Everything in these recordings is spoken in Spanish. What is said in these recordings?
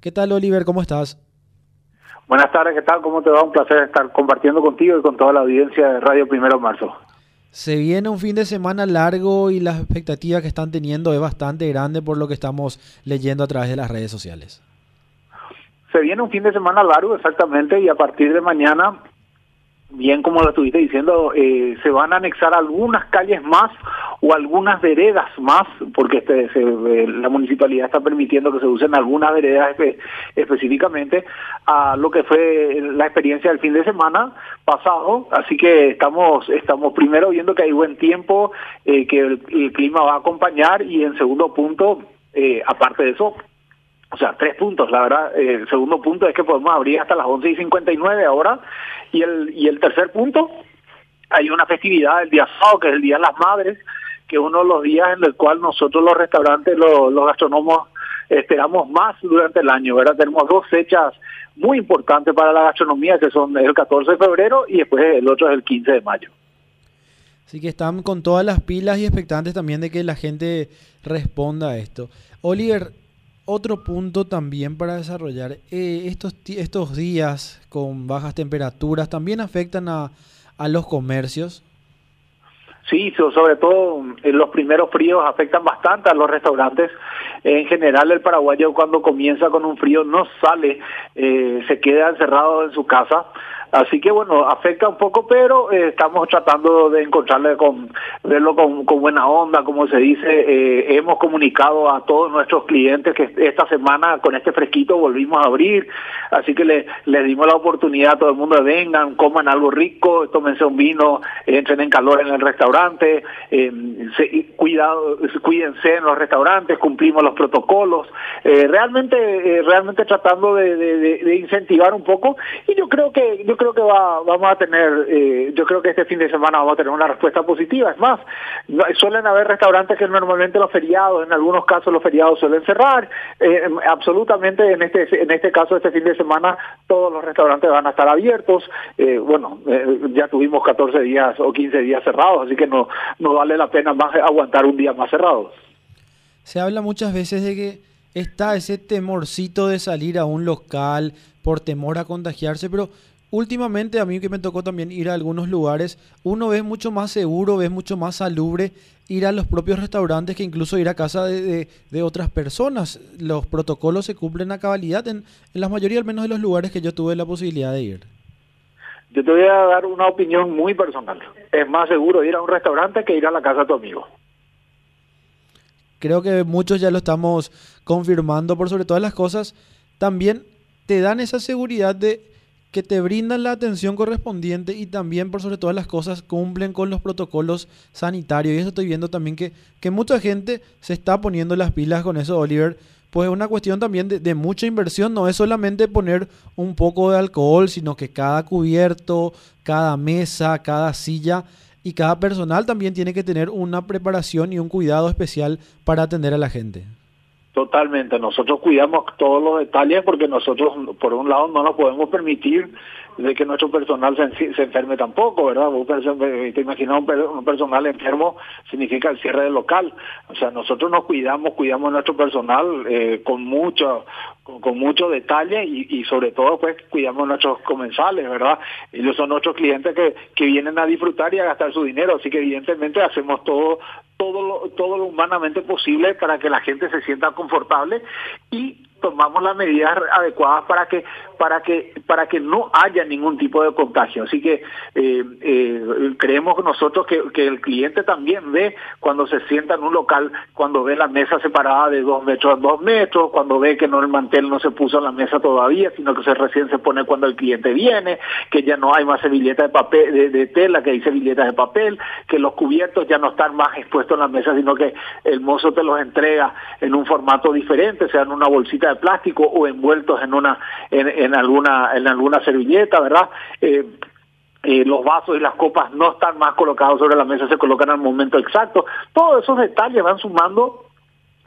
¿Qué tal, Oliver? ¿Cómo estás? Buenas tardes, ¿qué tal? ¿Cómo te va? Un placer estar compartiendo contigo y con toda la audiencia de Radio Primero de Marzo. Se viene un fin de semana largo y las expectativas que están teniendo es bastante grande por lo que estamos leyendo a través de las redes sociales. Se viene un fin de semana largo, exactamente, y a partir de mañana bien como lo estuviste diciendo, eh, se van a anexar algunas calles más o algunas veredas más, porque este, eh, la municipalidad está permitiendo que se usen algunas veredas específicamente a lo que fue la experiencia del fin de semana pasado, así que estamos estamos primero viendo que hay buen tiempo, eh, que el, clima va a acompañar y en segundo punto, aparte de eso, o sea, tres puntos, la verdad. el segundo punto es que podemos abrir hasta las 11 y 59 ahora. Y el, y el tercer punto, hay una festividad el día sábado, que es el Día de las Madres, que es uno de los días en el cual nosotros los restaurantes, los, los gastronomos, esperamos más durante el año, ¿verdad? Tenemos dos fechas muy importantes para la gastronomía, que son el 14 de febrero y después el otro es el 15 de mayo. Así que están con todas las pilas y expectantes también de que la gente responda a esto. Oliver, otro punto también para desarrollar, eh, estos, estos días con bajas temperaturas también afectan a, a los comercios. Sí, sobre todo los primeros fríos afectan bastante a los restaurantes. En general el paraguayo cuando comienza con un frío no sale, eh, se queda encerrado en su casa. Así que bueno, afecta un poco, pero eh, estamos tratando de encontrarle con, verlo con, buena onda, como se dice. Eh, hemos comunicado a todos nuestros clientes que esta semana con este fresquito volvimos a abrir, así que le, les dimos la oportunidad a todo el mundo de vengan, coman algo rico, tómense un vino, entren en calor en el restaurante, eh, cuidado, cuídense en los restaurantes, cumplimos los protocolos, eh, realmente, realmente tratando de, de, incentivar un poco y yo creo que creo que va, vamos a tener, eh, yo creo que este fin de semana vamos a tener una respuesta positiva. Es más, suelen haber restaurantes que normalmente los feriados, en algunos casos los feriados suelen cerrar. Eh, absolutamente en este en este caso este fin de semana todos los restaurantes van a estar abiertos. Eh, bueno, ya tuvimos 14 días o 15 días cerrados, así que no no vale la pena más aguantar un día más cerrado. Se habla muchas veces de que está ese temorcito de salir a un local por temor a contagiarse, pero últimamente a mí que me tocó también ir a algunos lugares, uno ve mucho más seguro, ve mucho más salubre ir a los propios restaurantes que incluso ir a casa de, otras personas. Los protocolos se cumplen a cabalidad en, en, la mayoría al menos de los lugares que yo tuve la posibilidad de ir. Yo te voy a dar una opinión muy personal. Es más seguro ir a un restaurante que ir a la casa de tu amigo. Creo que muchos ya lo estamos confirmando por sobre todas las cosas. También te dan esa seguridad de que te brindan la atención correspondiente y también por sobre todas las cosas cumplen con los protocolos sanitarios. Y eso estoy viendo también que, que mucha gente se está poniendo las pilas con eso, Oliver. Pues es una cuestión también de, de, mucha inversión, no es solamente poner un poco de alcohol, sino que cada cubierto, cada mesa, cada silla y cada personal también tiene que tener una preparación y un cuidado especial para atender a la gente. Totalmente, nosotros cuidamos todos los detalles porque nosotros, por un lado, no nos podemos permitir de que nuestro personal se, enferme tampoco, ¿verdad? te imaginas un, personal enfermo significa el cierre del local. O sea, nosotros nos cuidamos, cuidamos nuestro personal eh, con mucho con, mucho detalle y, sobre todo pues cuidamos nuestros comensales, ¿verdad? Ellos son nuestros clientes que, que vienen a disfrutar y a gastar su dinero, así que evidentemente hacemos todo todo lo, todo lo humanamente posible para que la gente se sienta confortable y tomamos las medidas adecuadas para que para que para que no haya ningún tipo de contagio. Así que eh, eh, creemos nosotros que, que, el cliente también ve cuando se sienta en un local cuando ve la mesa separada de dos metros a dos metros cuando ve que no el mantel no se puso en la mesa todavía sino que se recién se pone cuando el cliente viene que ya no hay más servilletas de papel de, de tela que hay servilletas de papel que los cubiertos ya no están más expuestos en la mesa sino que el mozo te los entrega en un formato diferente sea en una bolsita de plástico o envueltos en una en, alguna en alguna servilleta, ¿verdad? Eh, eh, los vasos y las copas no están más colocados sobre la mesa, se colocan al momento exacto. Todos esos detalles van sumando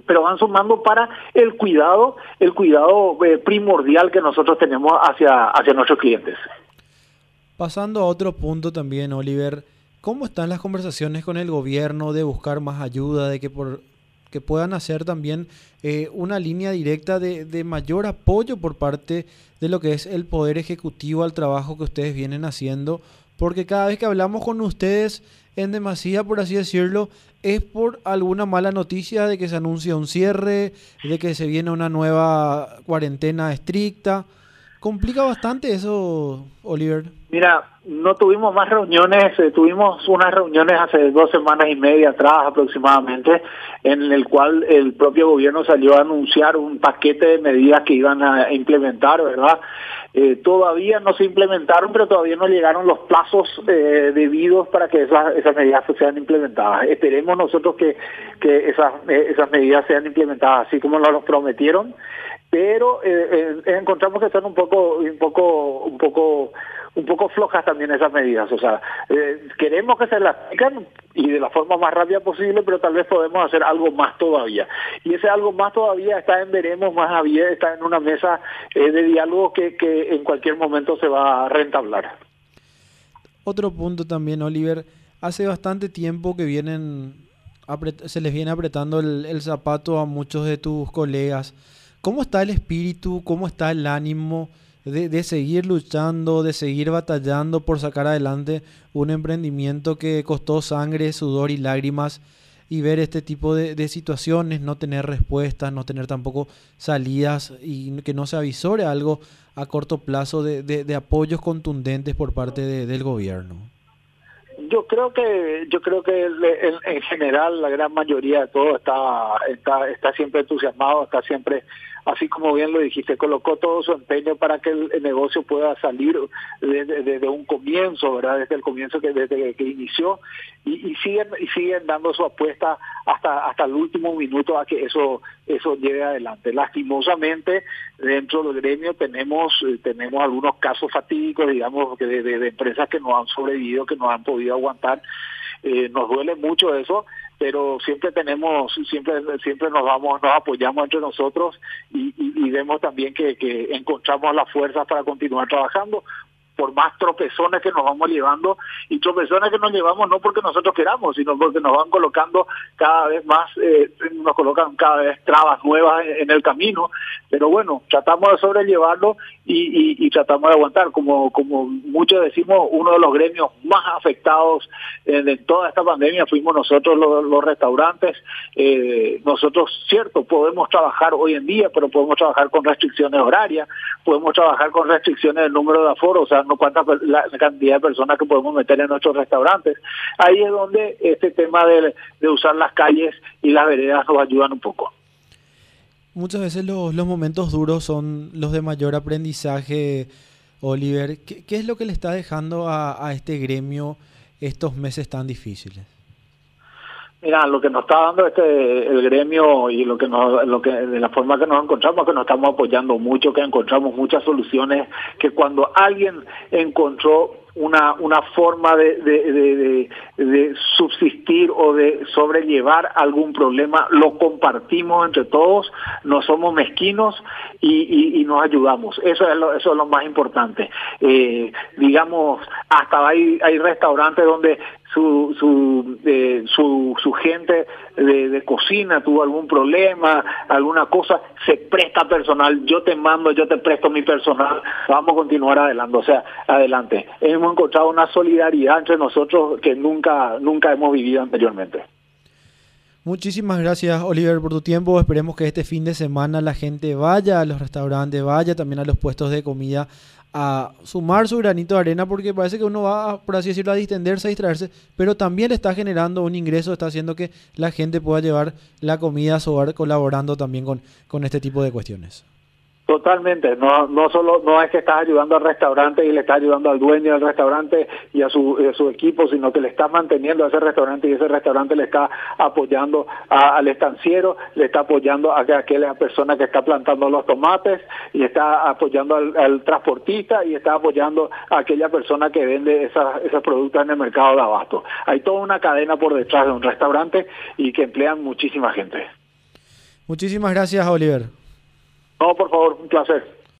pero van sumando para el cuidado, el cuidado eh, primordial que nosotros tenemos hacia, hacia nuestros clientes. Pasando a otro punto también, Oliver, ¿cómo están las conversaciones con el gobierno de buscar más ayuda, de que por que puedan hacer también eh, una línea directa de, de, mayor apoyo por parte de lo que es el Poder Ejecutivo al trabajo que ustedes vienen haciendo, porque cada vez que hablamos con ustedes en demasía, por así decirlo, es por alguna mala noticia de que se anuncia un cierre, de que se viene una nueva cuarentena estricta. ¿Complica bastante eso, Oliver? Mira, no tuvimos más reuniones, eh, tuvimos unas reuniones hace dos semanas y media atrás aproximadamente, en el cual el propio gobierno salió a anunciar un paquete de medidas que iban a implementar, ¿verdad? Eh, todavía no se implementaron, pero todavía no llegaron los plazos eh, debidos para que esas, medidas sean implementadas. Esperemos nosotros que, que esas, medidas sean implementadas así como nos prometieron pero eh, eh, encontramos que están un poco un poco un poco un poco flojas también esas medidas. O sea eh, queremos que se las apliquen y de la forma más rápida posible pero tal vez podemos hacer algo más todavía. Y ese algo más todavía está en veremos más abierto está en una mesa de diálogo que, que en cualquier momento se va a rentablar. Otro punto también Oliver. Hace bastante tiempo que vienen se les viene apretando el zapato a muchos de tus colegas ¿Cómo está el espíritu? ¿Cómo está el ánimo de, seguir luchando, de seguir batallando por sacar adelante un emprendimiento que costó sangre, sudor y lágrimas? Y ver este tipo de, situaciones, no tener respuestas, no tener tampoco salidas y que no se avisore algo a corto plazo de, apoyos contundentes por parte del gobierno yo creo que yo creo que en, general la gran mayoría de todo está está está siempre entusiasmado está siempre así como bien lo dijiste, colocó todo su empeño para que el, negocio pueda salir desde, un comienzo, ¿verdad? Desde el comienzo que desde que inició y, siguen y siguen dando su apuesta hasta hasta el último minuto a que eso eso lleve adelante. Lastimosamente dentro del gremio tenemos eh, tenemos algunos casos fatídicos, digamos, de, de, empresas que no han sobrevivido, que no han podido aguantar. Eh, nos duele mucho eso, pero siempre tenemos, siempre siempre nos vamos, nos apoyamos entre nosotros y, y, vemos también que, que encontramos las fuerzas para continuar trabajando por más tropezones que nos vamos llevando y tropezones que nos llevamos no porque nosotros queramos, sino porque nos van colocando cada vez más, eh, nos colocan cada vez trabas nuevas en, el camino, pero bueno, tratamos de sobrellevarlo y, tratamos de aguantar. Como, como muchos decimos, uno de los gremios más afectados en, toda esta pandemia fuimos nosotros los, restaurantes. Eh, nosotros, cierto, podemos trabajar hoy en día, pero podemos trabajar con restricciones horarias, podemos trabajar con restricciones del número de aforos, o sea, cuánta la, cantidad de personas que podemos meter en nuestros restaurantes. Ahí es donde este tema de, usar las calles y las veredas nos ayudan un poco. Muchas veces los, los momentos duros son los de mayor aprendizaje, Oliver. ¿Qué, ¿Qué, es lo que le está dejando a, a este gremio estos meses tan difíciles? Mira, lo que nos está dando este el gremio y lo que nos, lo que de la forma que nos encontramos que nos estamos apoyando mucho, que encontramos muchas soluciones, que cuando alguien encontró una, una forma de, de, de, subsistir o de sobrellevar algún problema, lo compartimos entre todos, no somos mezquinos y, y, nos ayudamos. Eso es lo, eso es lo más importante. Eh, digamos, hasta hay, hay restaurantes donde su, su, eh, su, su gente de, de, cocina tuvo algún problema, alguna cosa, se presta personal, yo te mando, yo te presto mi personal, vamos a continuar adelante, o sea, adelante. Hemos encontrado una solidaridad entre nosotros que nunca, nunca hemos vivido anteriormente. Muchísimas gracias Oliver por tu tiempo. Esperemos que este fin de semana la gente vaya a los restaurantes, vaya también a los puestos de comida a sumar su granito de arena porque parece que uno va, por así decirlo, a distenderse, a distraerse, pero también está generando un ingreso, está haciendo que la gente pueda llevar la comida a su hogar colaborando también con, con este tipo de cuestiones. Totalmente, no no solo no es que estás ayudando al restaurante y le estás ayudando al dueño del restaurante y a su, equipo, sino que le estás manteniendo a ese restaurante y ese restaurante le está apoyando al estanciero, le está apoyando a, aquella persona que está plantando los tomates y está apoyando al, transportista y está apoyando a aquella persona que vende esos productos en el mercado de abasto. Hay toda una cadena por detrás de un restaurante y que emplean muchísima gente. Muchísimas gracias, Oliver. No, por favor, un placer.